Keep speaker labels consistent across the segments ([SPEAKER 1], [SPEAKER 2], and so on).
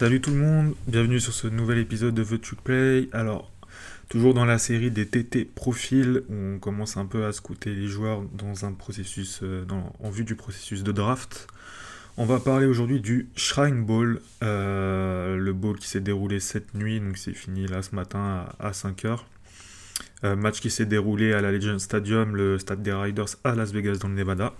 [SPEAKER 1] Salut tout le monde, bienvenue sur ce nouvel épisode de The Truc Play. Alors, toujours dans la série des TT Profils, on commence un peu à scouter les joueurs dans un processus, euh, en vue du processus de draft. On va parler aujourd'hui du Shrine Bowl, euh, le bowl qui s'est déroulé cette nuit, donc c'est fini là ce matin à, 5h. Euh, match qui s'est déroulé à la Legend Stadium, le stade des Riders à Las Vegas dans le Nevada.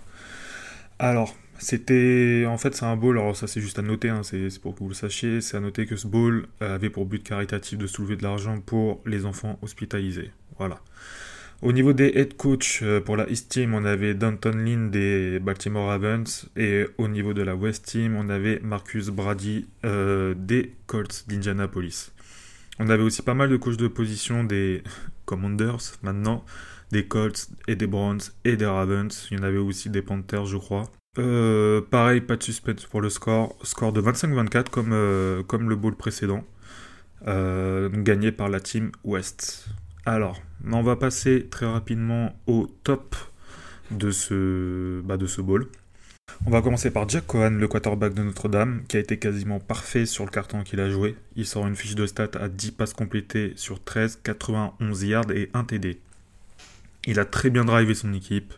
[SPEAKER 1] Alors, c'était. En fait, c'est un bowl, alors ça c'est juste à noter, hein, c'est pour que vous le sachiez. C'est à noter que ce bowl avait pour but caritatif de soulever de l'argent pour les enfants hospitalisés. Voilà. Au niveau des head coach euh, pour la East Team, on avait Danton Lynn des Baltimore Ravens. Et au niveau de la West Team, on avait Marcus Brady euh, des Colts d'Indianapolis. On avait aussi pas mal de coachs de position des Commanders maintenant, des Colts et des Browns et des Ravens. Il y en avait aussi des Panthers, je crois. Euh, pareil, pas de suspense pour le score. Score de 25-24 comme, euh, comme le bowl précédent. Euh, gagné par la team West. Alors, on va passer très rapidement au top de ce, bah, de ce bowl. On va commencer par Jack Cohen, le quarterback de Notre-Dame, qui a été quasiment parfait sur le carton qu'il a joué. Il sort une fiche de stats à 10 passes complétées sur 13, 91 yards et 1 TD. Il a très bien drivé son équipe,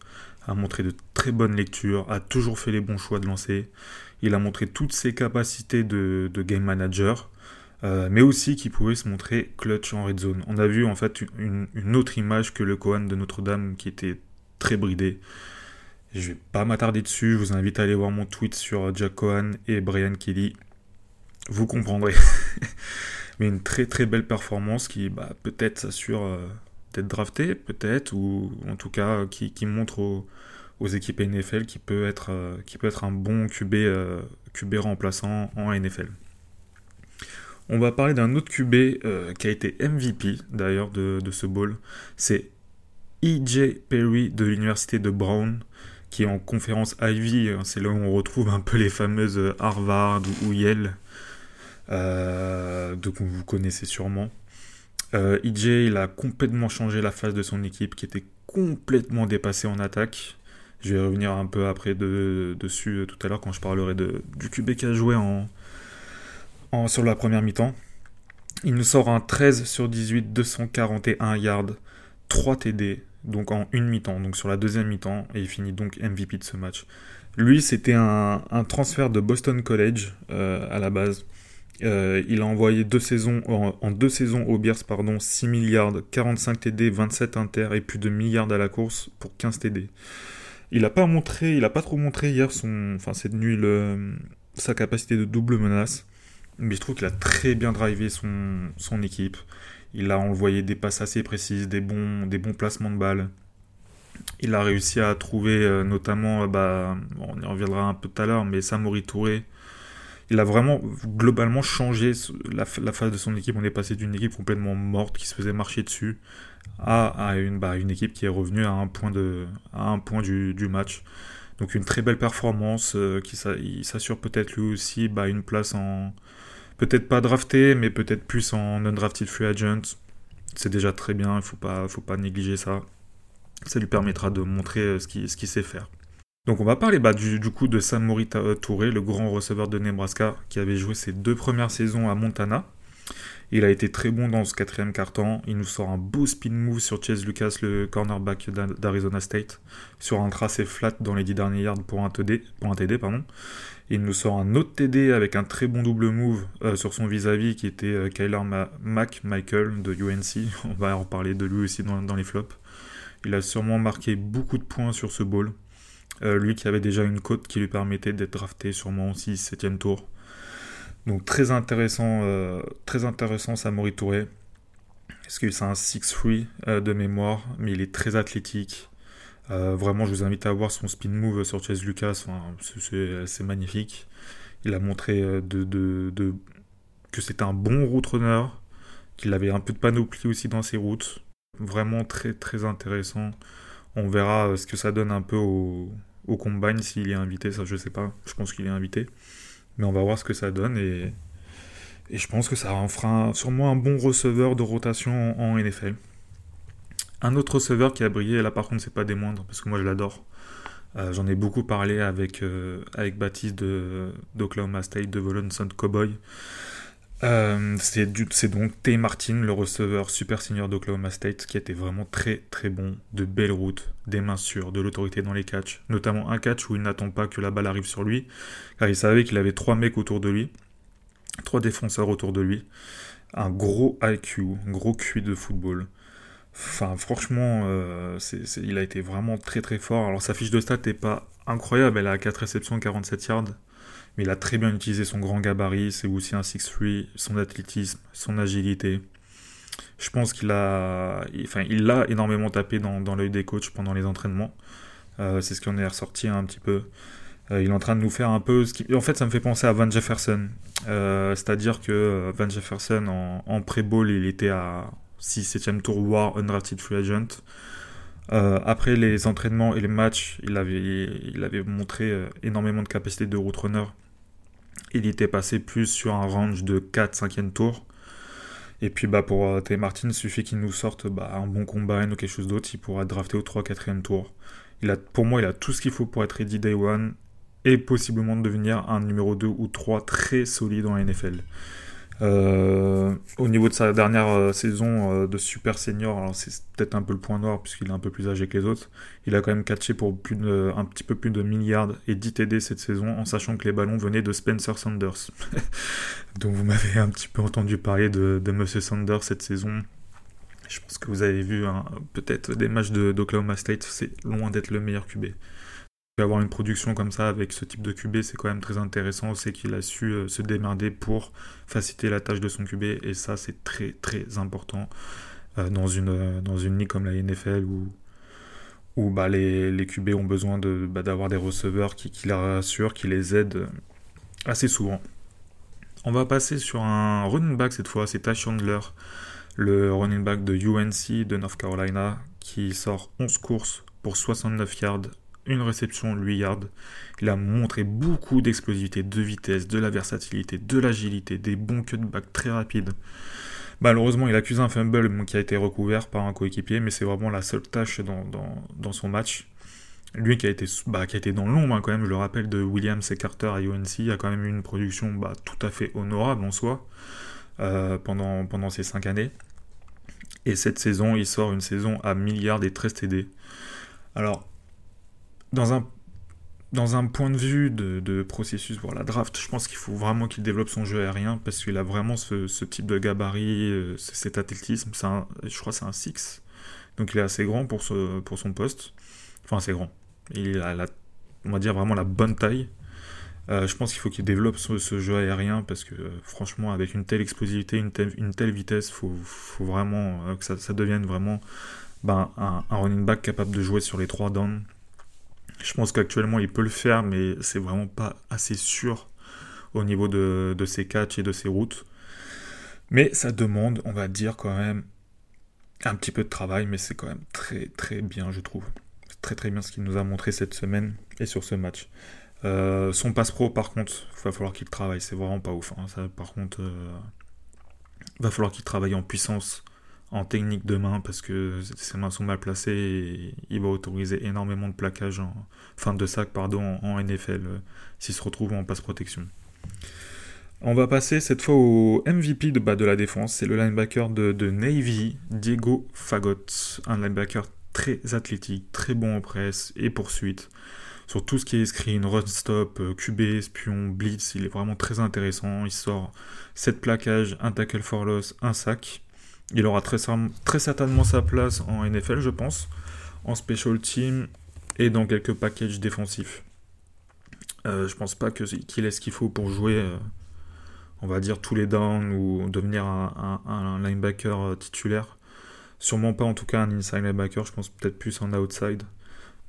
[SPEAKER 1] a montré de très bonnes lectures, a toujours fait les bons choix de lancer. Il a montré toutes ses capacités de, game manager, euh, mais aussi qu'il pouvait se montrer clutch en red zone. On a vu en fait une, autre image que le Cohen de Notre-Dame qui était très bridé. Je vais pas m'attarder dessus, je vous invite à aller voir mon tweet sur Jack Cohen et Brian Kelly. Vous comprendrez. mais une très très belle performance qui bah, peut-être s'assure euh, peut-être drafté, peut-être, ou en tout cas qui, montre aux, équipes NFL qui peut être, euh, qui peut être un bon QB, euh, QB remplaçant en NFL. On va parler d'un autre QB euh, qui a été MVP d'ailleurs de, ce bowl. C'est E.J. Perry de l'université de Brown, qui est en conférence Ivy. Hein, c'est là où on retrouve un peu les fameuses Harvard ou Yale. donc vous connaissez sûrement. EJ, il a complètement changé la phase de son équipe qui était complètement dépassée en attaque. Je vais revenir un peu après dessus euh, tout à l'heure quand je parlerai du QB qui a joué sur la première mi-temps. Il nous sort un 13 sur 18, 241 yards, 3 TD, donc en une mi-temps, donc sur la deuxième mi-temps, et il finit donc MVP de ce match. Lui, c'était un, transfert de Boston College euh, à la base. Euh, il a envoyé deux saisons, en, deux saisons au Bears, pardon, 6 milliards, 45 TD, 27 inter et plus de milliards à la course pour 15 TD. Il a pas trop montré hier cette nuit le, sa capacité de double menace, mais je trouve qu'il a très bien drivé son, équipe. Il a envoyé des passes assez précises, des bons, placements de balles. Il a réussi à trouver euh, notamment, bah, on y reviendra un peu tout à l'heure, mais Samori Touré, il a vraiment globalement changé la, phase de son équipe. On est passé d'une équipe complètement morte qui se faisait marcher dessus à, une, bah, une équipe qui est revenue à un point, du, match. Donc une très belle performance euh, qui s'assure peut-être lui aussi bah, une place en peut-être pas drafté mais peut-être plus en undrafted free agent. C'est déjà très bien, il pas faut pas négliger ça. Ça lui permettra de montrer euh, ce qu'il sait faire. Donc on va parler bah, du, coup de Samori Touré, le grand receveur de Nebraska, qui avait joué ses deux premières saisons à Montana. Il a été très bon dans ce quatrième quart-temps. Il nous sort un beau spin move sur Chase Lucas, le cornerback d'Arizona State, sur un tracé flat dans les 10 derniers yards pour un TD. Pour un. Il nous sort un autre TD avec un très bon double move euh, sur son vis-à-vis qui était euh, Kyler Mac Michael de UNC. On va en reparler de lui aussi dans les flops. Il a sûrement marqué beaucoup de points sur ce ball. Euh, lui qui avait déjà une cote qui lui permettait d'être drafté sûrement au 6 7 tour. Donc très intéressant, euh, très intéressant Samori Touré. Parce que c'est un 6-3 euh, de mémoire, mais il est très athlétique. vraiment, je vous invite à voir son spin move sur Chase Lucas. c'est magnifique. Il a montré que c'était un bon route runner, qu'il avait un peu de panoplie aussi dans ses routes. Vraiment très très intéressant. On verra ce que ça donne un peu au, combine s'il est invité, ça je sais pas, je pense qu'il est invité. Mais on va voir ce que ça donne et, je pense que ça en fera sûrement un bon receveur de rotation en, NFL. Un autre receveur qui a brillé, là par contre c'est pas des moindres, parce que moi je l'adore. Euh, j'en ai beaucoup parlé avec, euh, avec Baptiste d'Oklahoma State, de Volon Cowboy. Euh, c'est donc Tay Martin, le receveur super senior d'Oklahoma State, qui était vraiment très très bon, de belles routes, des mains sûres, de l'autorité dans les catchs. Notamment un catch où il n'attend pas que la balle arrive sur lui, car il savait qu'il avait trois mecs autour de lui, trois défenseurs autour de lui. Un gros IQ, un gros QI de football. Enfin, franchement, euh, il a été vraiment très très fort. Alors sa fiche de stats n'est pas incroyable, elle a 4 réceptions, 47 yards mais il a très bien utilisé son grand gabarit, c'est aussi un 6-3, son athlétisme, son agilité. Je pense qu'il a, enfin, il l'a énormément tapé dans, l'œil des coachs pendant les entraînements. Euh, c'est ce qui en est ressorti un petit peu. Euh, il est en train de nous faire un peu. En fait, ça me fait penser à Van Jefferson. Euh, c'est-à-dire que Van Jefferson, en, pré-ball, il était à 6-7e tour War Undrafted Free Agent. Après les entraînements et les matchs, il avait, il avait montré énormément de capacité de route runner il était passé plus sur un range de 4-5e tour. Et puis bah, pour euh, T. Martin, il suffit qu'il nous sorte bah, un bon combat ou quelque chose d'autre, il pourra drafter au 3-4e tour. Il a, pour moi, il a tout ce qu'il faut pour être ready day one et possiblement devenir un numéro 2 ou 3 très solide en NFL. Euh, au niveau de sa dernière euh, saison euh, de super senior, alors c'est peut-être un peu le point noir puisqu'il est un peu plus âgé que les autres. Il a quand même catché pour un petit peu plus de milliards et 10 TD cette saison en sachant que les ballons venaient de Spencer Sanders. Donc vous m'avez un petit peu entendu parler de, de Monsieur Sanders cette saison. Je pense que vous avez vu hein, peut-être des matchs d'Oklahoma State, c'est loin d'être le meilleur QB avoir une production comme ça avec ce type de QB, c'est quand même très intéressant. C'est qu'il a su euh, se démerder pour faciliter la tâche de son QB et ça, c'est très très important euh, dans, une, euh, dans une ligue comme la NFL où, où bah, les, les QB ont besoin de, bah, d'avoir des receveurs qui, qui les rassurent, qui les aident assez souvent. On va passer sur un running back cette fois, c'est Ty Chandler, le running back de UNC de North Carolina, qui sort 11 courses pour 69 yards, une réception 8 yards. Il a montré beaucoup d'explosivité, de vitesse, de la versatilité, de l'agilité, des bons cutbacks très rapides. Malheureusement, il accuse un fumble qui a été recouvert par un coéquipier, mais c'est vraiment la seule tâche dans, son match. Lui qui a été, bah, qui a été dans l'ombre, hein, quand même, je le rappelle, de Williams et Carter à UNC, a quand même eu une production bah, tout à fait honorable en soi euh, pendant, pendant ces 5 années. Et cette saison, il sort une saison à milliards et 13 TD. Alors, dans un, dans un point de vue de, processus pour la draft, je pense qu'il faut vraiment qu'il développe son jeu aérien parce qu'il a vraiment ce, type de gabarit, euh, cet athlétisme. Un, je crois que c'est un 6. Donc il est assez grand pour, ce, pour son poste. Enfin, assez grand. Il a, on va dire, vraiment la bonne taille. Euh, je pense qu'il faut qu'il développe ce, jeu aérien parce que franchement, avec une telle explosivité, une telle, vitesse, il faut, faut, vraiment euh, que ça, ça, devienne vraiment ben, un, un, running back capable de jouer sur les trois downs je pense qu'actuellement il peut le faire, mais c'est vraiment pas assez sûr au niveau de, ses catchs et de ses routes. Mais ça demande, on va dire quand même, un petit peu de travail, mais c'est quand même très très bien, je trouve. très très bien ce qu'il nous a montré cette semaine et sur ce match. Euh, son passe pro, par contre, il va falloir qu'il travaille, c'est vraiment pas ouf. Hein. Par contre, il euh, va falloir qu'il travaille en puissance en technique de main parce que ses mains sont mal placées et il va autoriser énormément de plaquage, en, fin de sac pardon, en, NFL euh, s'il se retrouve en passe protection. On va passer cette fois au MVP de, bas de la défense, c'est le linebacker de, Navy, Diego Fagot, un linebacker très athlétique, très bon en presse et poursuite. Sur tout ce qui est screen, run stop, euh, QB, espion, blitz, il est vraiment très intéressant. Il sort 7 plaquages, un tackle for loss, un sac. Il aura très, certainement sa place en NFL, je pense, en special team et dans quelques packages défensifs. Euh, je pense pas qu'il ait ce qu'il faut pour jouer, euh, on va dire, tous les downs ou devenir un, linebacker euh, titulaire. Sûrement pas en tout cas un inside linebacker, je pense peut-être plus en outside.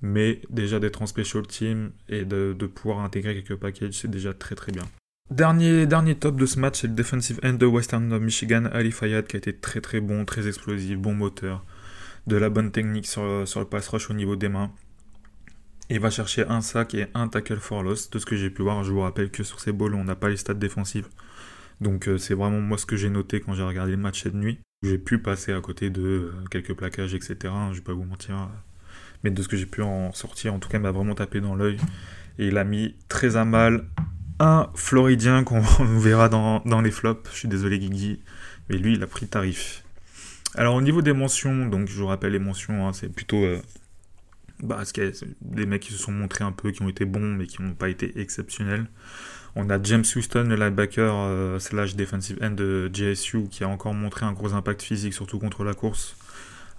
[SPEAKER 1] Mais déjà d'être en special team et de, de pouvoir intégrer quelques packages, c'est déjà très très bien. Dernier, dernier top de ce match, c'est le defensive end de Western Michigan, Ali Fayad, qui a été très très bon, très explosif, bon moteur, de la bonne technique sur, le pass rush au niveau des mains. Il va chercher un sac et un tackle for loss, de ce que j'ai pu voir. Je vous rappelle que sur ces balls, on n'a pas les stats défensives. Donc euh, c'est vraiment moi ce que j'ai noté quand j'ai regardé le match cette nuit. J'ai pu passer à côté de euh, quelques plaquages, etc. Je vais pas vous mentir. Mais de ce que j'ai pu en sortir, en tout cas, il m'a vraiment tapé dans l'œil. Et il a mis très à mal un Floridien qu'on verra dans, les flops. Je suis désolé Guigui, mais lui il a pris tarif. Alors au niveau des mentions, donc je vous rappelle les mentions, hein, c'est plutôt euh, des mecs qui se sont montrés un peu, qui ont été bons mais qui n'ont pas été exceptionnels. On a James Houston, le linebacker euh, slash defensive end de JSU, qui a encore montré un gros impact physique, surtout contre la course,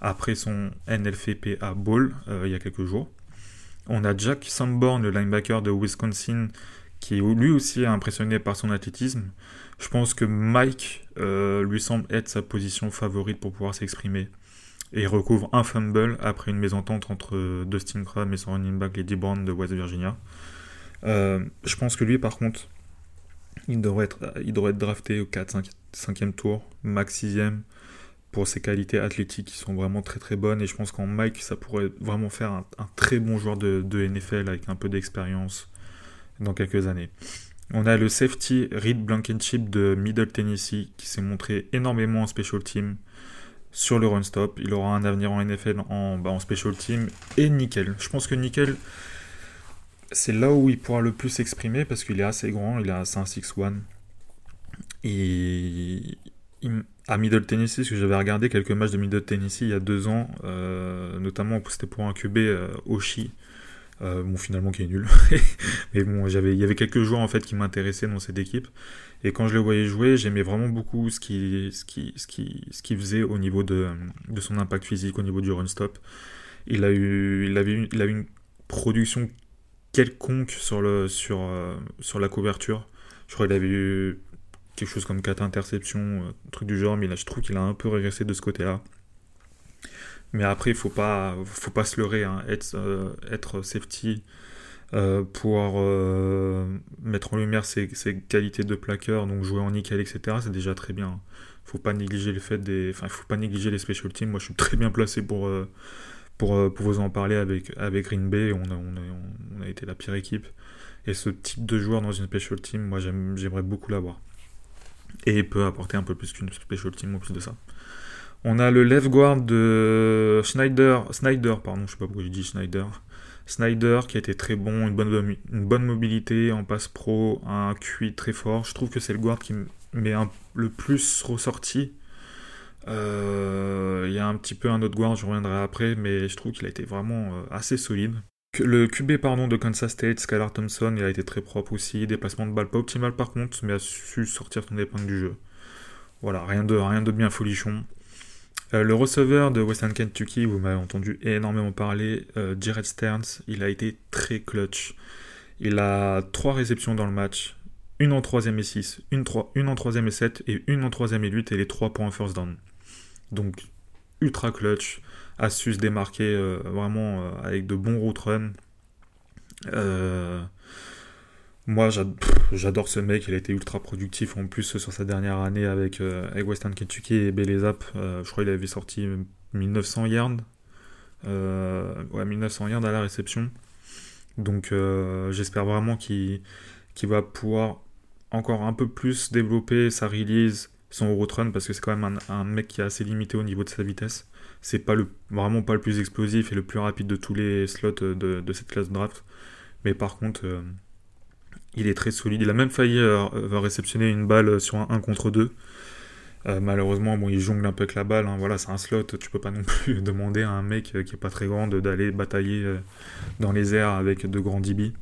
[SPEAKER 1] après son NLFPA Ball euh, il y a quelques jours. On a Jack Sanborn, le linebacker de Wisconsin, qui lui aussi est impressionné par son athlétisme. Je pense que Mike euh, lui semble être sa position favorite pour pouvoir s'exprimer. Et il recouvre un fumble après une mésentente entre Dustin Crum et son running back Lady Brown de West Virginia. Euh, je pense que lui, par contre, il devrait être, drafté au 4, 5, e tour, max 6e, pour ses qualités athlétiques qui sont vraiment très très bonnes. Et je pense qu'en Mike, ça pourrait vraiment faire un, très bon joueur de, NFL avec un peu d'expérience dans quelques années. On a le safety Reed Blankenship de Middle Tennessee qui s'est montré énormément en special team sur le run stop. Il aura un avenir en NFL en, bah, en special team et nickel. Je pense que nickel, c'est là où il pourra le plus s'exprimer parce qu'il est assez grand, il a 5-6-1. Et à Middle Tennessee, parce que j'avais regardé quelques matchs de Middle Tennessee il y a deux ans, euh, notamment c'était pour un QB euh, Oshi, euh, bon finalement qui est nul, mais bon j'avais, il y avait quelques joueurs en fait qui m'intéressaient dans cette équipe, et quand je le voyais jouer, j'aimais vraiment beaucoup ce qu'il, ce qui, ce qui, ce qui faisait au niveau de, de son impact physique, au niveau du run stop. Il a eu, il avait, il a eu une production quelconque sur, le, sur, euh, sur la couverture. Je crois qu'il avait eu quelque chose comme 4 interceptions, un euh, truc du genre, mais là je trouve qu'il a un peu régressé de ce côté-là. Mais après, il faut pas, faut pas se leurrer. Hein. Être, euh, être safety, pouvoir mettre en lumière ses, ses, qualités de plaqueur, donc jouer en nickel, etc., c'est déjà très bien. Faut pas négliger le fait des, enfin, faut pas négliger les special teams. Moi, je suis très bien placé pour pour, pour vous en parler avec, avec Green Bay. On a, on, a, été la pire équipe. Et ce type de joueur dans une special team, moi j'aimerais beaucoup l'avoir. Et il peut apporter un peu plus qu'une special team en plus de ça. On a le left guard de Schneider, Snyder, pardon, je sais pas pourquoi je dis Schneider. Snyder qui a été très bon, une bonne, mobilité en passe pro, un QI très fort. Je trouve que c'est le guard qui m'est le plus ressorti euh, il y a un petit peu un autre guard, je reviendrai après, mais je trouve qu'il a été vraiment euh, assez solide. Le QB pardon, de Kansas State, Skylar Thompson, il a été très propre aussi. Déplacement de balle pas optimal par contre, mais a su sortir son épingle du jeu. Voilà, rien de, rien de bien folichon. Euh, le receveur de Western Kentucky, vous m'avez entendu énormément parler, Jared Stearns, il a été très clutch. Il a trois réceptions dans le match, une en 3 et 6, une, une en 3 et 7 et une en 3 et 8 et les trois points first down. Donc ultra clutch, a su se démarquer euh, vraiment euh, avec de bons route runs. Euh, moi j'adore ce mec, il a été ultra productif en plus sur sa dernière année avec, Western Kentucky et Belezap. je crois qu'il avait sorti 1900 yards. ouais, 1900 yards à la réception. Donc j'espère vraiment qu'il va pouvoir encore un peu plus développer sa release, son Eurotron parce que c'est quand même un, mec qui est assez limité au niveau de sa vitesse. C'est pas le, vraiment pas le plus explosif et le plus rapide de tous les slots de, cette classe de draft. Mais par contre, euh, il est très solide. Il a même failli euh, réceptionner une balle sur un 1 contre 2. Euh, malheureusement, bon, il jongle un peu avec la balle. Hein. Voilà, c'est un slot. Tu peux pas non plus demander à un mec qui est pas très grand d'aller batailler dans les airs avec de grands DB.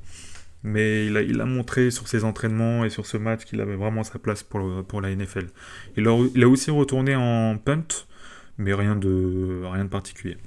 [SPEAKER 1] Mais il a, montré sur ses entraînements et sur ce match qu'il avait vraiment sa place pour, la NFL. Il a, aussi retourné en punt, mais rien de particulier.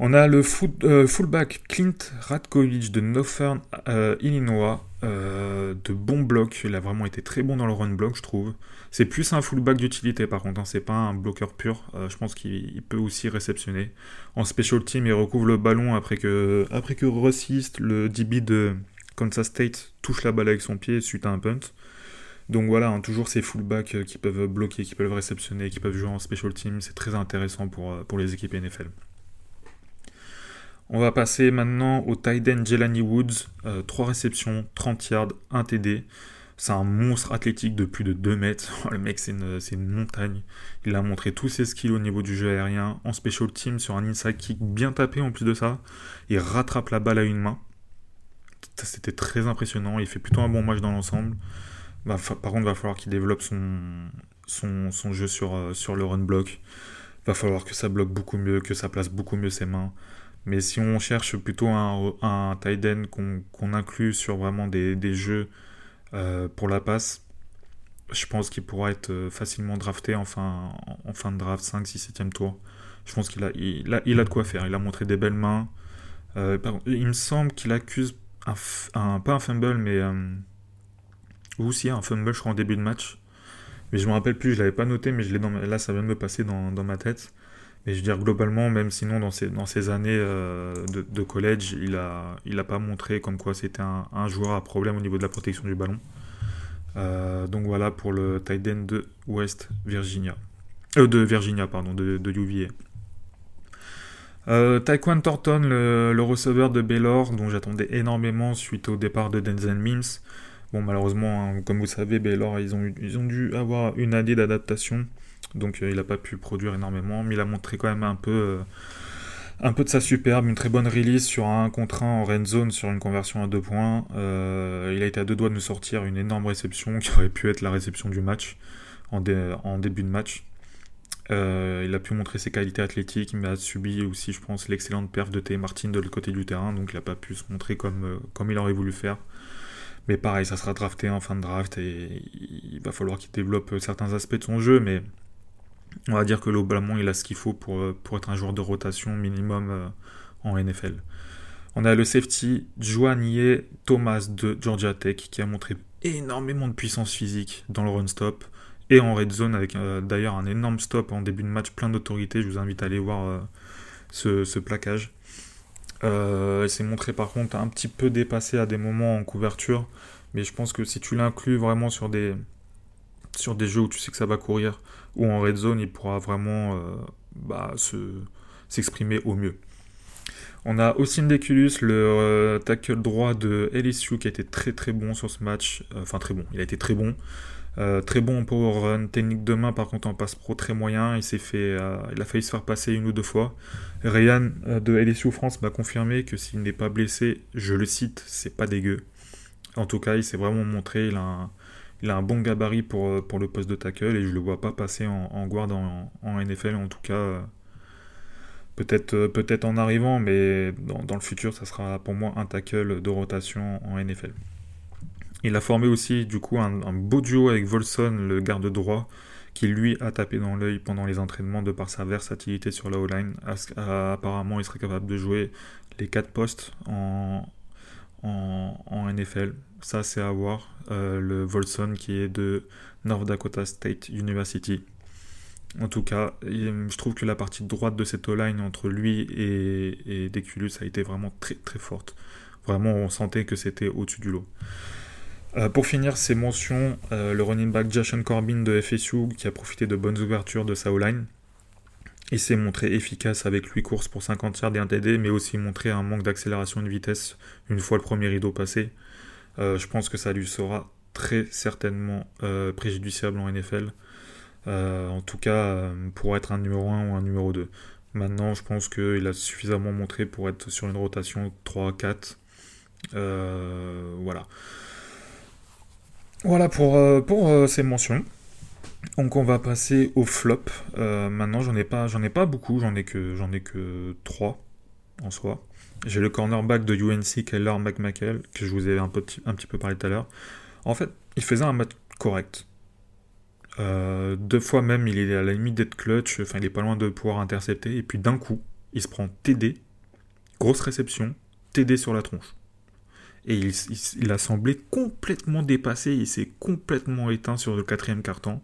[SPEAKER 1] On a le euh, fullback Clint Radkovich de Northern euh, Illinois, euh, de bons blocs. Il a vraiment été très bon dans le run block, je trouve. C'est plus un fullback d'utilité par contre, hein. c'est pas un bloqueur pur. je pense qu'il peut aussi réceptionner. En special team, il recouvre le ballon après que, après que le DB de Kansas State, touche la balle avec son pied suite à un punt. Donc voilà, hein, toujours ces fullbacks qui peuvent bloquer, qui peuvent réceptionner, qui peuvent jouer en special team. C'est très intéressant pour les équipes NFL. On va passer maintenant au end Jelani Woods. 3 euh, réceptions, 30 yards, 1 TD. C'est un monstre athlétique de plus de 2 mètres. Le mec, c'est une, montagne. Il a montré tous ses skills au niveau du jeu aérien. En special team, sur un inside kick bien tapé en plus de ça. Il rattrape la balle à une main. c'était très impressionnant. Il fait plutôt un bon match dans l'ensemble. Par contre, il va falloir qu'il développe son, jeu sur, euh, sur le run block. Il va falloir que ça bloque beaucoup mieux, que ça place beaucoup mieux ses mains. Mais si on cherche plutôt un, un tight end qu'on inclut sur vraiment des, jeux euh, pour la passe, je pense qu'il pourra être euh, facilement drafté en fin, de draft, 5, 6, 7e tour. Je pense qu'il a, de quoi faire. Il a montré des belles mains. il me semble qu'il accuse un, pas un fumble, mais ou si un fumble, je crois, en début de match. Mais je me rappelle plus, je l'avais pas noté, mais je là, ça vient de me passer dans, ma tête. Mais je veux dire, globalement, même sinon, dans ces années euh, de, collège, il a, il a pas montré comme quoi c'était un, joueur à problème au niveau de la protection du ballon. Euh, donc voilà pour le tight end de West Virginia. Euh, de Virginia, pardon, de, UVA. Taekwon Thornton, le, le, receveur de Baylor, dont j'attendais énormément suite au départ de Denzel Mims. Bon, malheureusement, hein, comme vous savez, Baylor, ils ont, ils ont dû avoir une année d'adaptation. Donc, euh, il n'a pas pu produire énormément. Mais il a montré quand même un peu, euh, de sa superbe. Une très bonne release sur un contre 1 en red zone sur une conversion à deux points. Euh, il a été à deux doigts de nous sortir une énorme réception qui aurait pu être la réception du match en, en début de match. il a pu montrer ses qualités athlétiques, mais a subi aussi, je pense, l'excellente perf de T. Martin de l'autre côté du terrain, donc il n'a pas pu se montrer comme, comme il aurait voulu faire. Mais pareil, ça sera drafté en fin de draft et il va falloir qu'il développe certains aspects de son jeu, mais on va dire que globalement, il a ce qu'il faut pour, pour être un joueur de rotation minimum euh, en NFL. On a le safety Joanie Thomas de Georgia Tech qui a montré énormément de puissance physique dans le run stop et en red zone avec euh, d'ailleurs un énorme stop en début de match plein d'autorité. Je vous invite à aller voir euh, ce, ce, plaquage. Euh, elle s'est montrée par contre un petit peu dépassée à des moments en couverture. Mais je pense que si tu l'inclus vraiment sur des, sur des jeux où tu sais que ça va courir ou en red zone, il pourra vraiment euh, bah, s'exprimer au mieux. On a aussi Deculus, le euh, tackle droit de LSU, qui a été très très bon sur ce match. Enfin très bon, il a été très bon. Euh, très bon en power run, technique de main par contre en passe pro très moyen, il s'est fait, euh, il a failli se faire passer une ou deux fois. Ryan euh, de LSU France m'a confirmé que s'il n'est pas blessé, je le cite, c'est pas dégueu. En tout cas, il s'est vraiment montré, il il a un bon gabarit pour, pour le poste de tackle et je le vois pas passer en, en guard en, NFL en tout cas. Peut-être peut en arrivant, mais dans, dans le futur, ça sera pour moi un tackle de rotation en NFL. Il a formé aussi du coup un, beau duo avec Volson, le garde droit, qui lui a tapé dans l'œil pendant les entraînements de par sa versatilité sur la O-line. Apparemment, il serait capable de jouer les quatre postes en, en, NFL. Ça, c'est à voir. Euh, le Volson qui est de North Dakota State University. En tout cas, je trouve que la partie droite de cette O-line entre lui et, et Deculus a été vraiment très très forte. Vraiment, on sentait que c'était au-dessus du lot. Euh, pour finir ces mentions, euh, le running back Jason Corbin de FSU qui a profité de bonnes ouvertures de sa O-line. Il s'est montré efficace avec 8 courses pour 50 yards et un TD, mais aussi montré un manque d'accélération de vitesse une fois le premier rideau passé. Euh, je pense que ça lui sera très certainement préjudiciable en NFL. en tout cas, pour être un numéro 1 ou un numéro 2. Maintenant, je pense qu'il a suffisamment montré pour être sur une rotation 3-4. voilà. Voilà pour, euh, pour euh, ces mentions. Donc on va passer au flop. Euh, maintenant j'en ai pas j'en ai pas beaucoup, j'en ai j'en ai que 3 en soi. J'ai le cornerback de UNC Keller McMackle que je vous ai un, un petit peu parlé tout à l'heure. En fait, il faisait un match correct. deux fois même, il est à la limite d'être clutch, enfin il est pas loin de pouvoir intercepter, et puis d'un coup, il se prend TD, grosse réception, TD sur la tronche et il, a semblé complètement dépassé, il s'est complètement éteint sur le quatrième carton.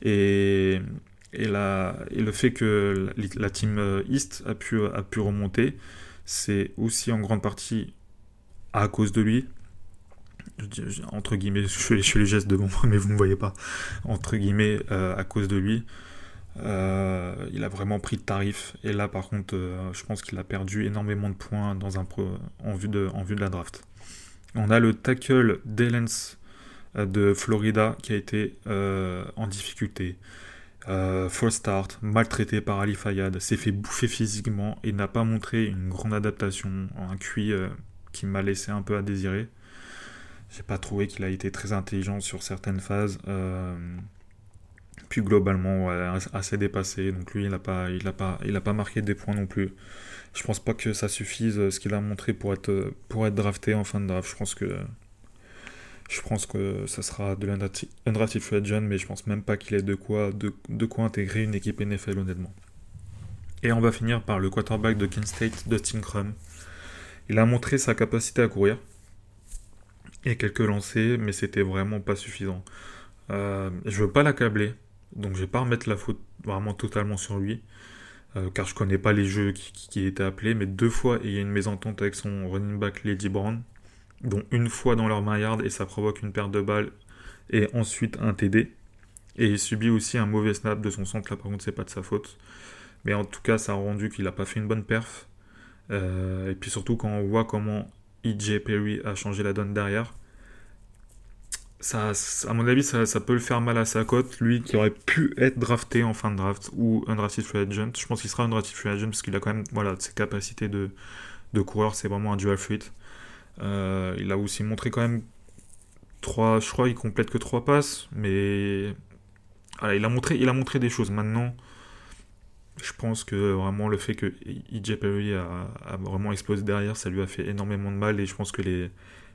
[SPEAKER 1] Et, et, et le fait que la, team euh, East a pu, a pu remonter, c'est aussi en grande partie à cause de lui. Entre guillemets, je fais, les gestes devant moi, mais vous ne me voyez pas. Entre guillemets, euh, à cause de lui. Euh, il a vraiment pris de tarif. Et là, par contre, je pense qu'il a perdu énormément de points dans un en, vue de, de la draft. On a le tackle d'Elens euh, de Florida qui a été euh, en difficulté. Euh, start, maltraité par Ali Fayad, s'est fait bouffer physiquement et n'a pas montré une grande adaptation, un QI qui m'a laissé un peu à désirer. J'ai pas trouvé qu'il a été très intelligent sur certaines phases. puis globalement, assez dépassé. Donc lui, il n'a pas, pas, pas marqué des points non plus. Je pense pas que ça suffise ce qu'il a montré pour être, pour être drafté en fin de draft. Je pense que je pense que ça sera de l'undrafted free mais je pense même pas qu'il ait de quoi, intégrer une équipe NFL honnêtement. Et on va finir par le quarterback de Kent State, Dustin Crum. Il a montré sa capacité à courir et quelques lancers, mais c'était vraiment pas suffisant. Euh, je veux pas l'accabler, donc je vais pas remettre la faute vraiment totalement sur lui, euh, car je connais pas les jeux qui, qui, étaient appelés, mais deux fois il y a une mésentente avec son running back Lady Brown, dont une fois dans leur maillarde et ça provoque une perte de balle et ensuite un TD. Et il subit aussi un mauvais snap de son centre, là par contre c'est pas de sa faute. Mais en tout cas ça a rendu qu'il a pas fait une bonne perf. Euh, et puis surtout quand on voit comment EJ Perry a changé la donne derrière, ça, à mon avis ça, peut le faire mal à sa cote, lui qui aurait pu être drafté en fin de draft ou un drafted free agent. Je pense qu'il sera un drafted free agent parce qu'il a quand même voilà, ses capacités de, de coureur, c'est vraiment un dual fruit. Euh, il a aussi montré quand même 3, je crois, il complète que 3 passes, mais il, a montré, il a montré des choses. Maintenant, je pense que vraiment le fait que EJ Perry a, vraiment explosé derrière, ça lui a fait énormément de mal et je pense que les,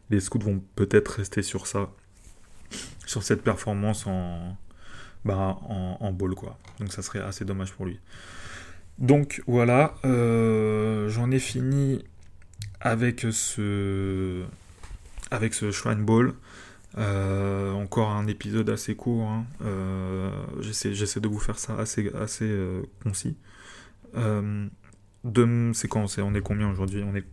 [SPEAKER 1] les scouts vont peut-être rester sur ça, sur cette performance en, bah, en ball quoi. Donc ça serait assez dommage pour lui. Donc voilà, euh, j'en ai fini avec ce, avec ce Shrine. Euh, encore un épisode assez court. Hein. Euh, j'essaie, de vous faire ça assez, assez euh, concis. c'est quand On est combien aujourd'hui? On est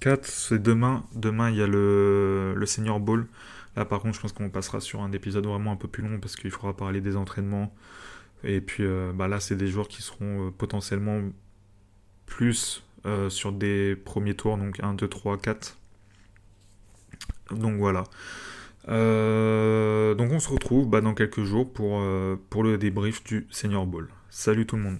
[SPEAKER 1] 4. C'est demain. Demain, il y a le, le Senior Ball. Là, par contre, je pense qu'on passera sur un épisode vraiment un peu plus long parce qu'il faudra parler des entraînements. Et puis bah là, c'est des joueurs qui seront potentiellement plus euh, sur des premiers tours, donc 1, 2, 3, 4. Donc voilà. Euh, donc on se retrouve bah, dans quelques jours pour, euh, pour le débrief du Senior Ball. Salut tout le monde.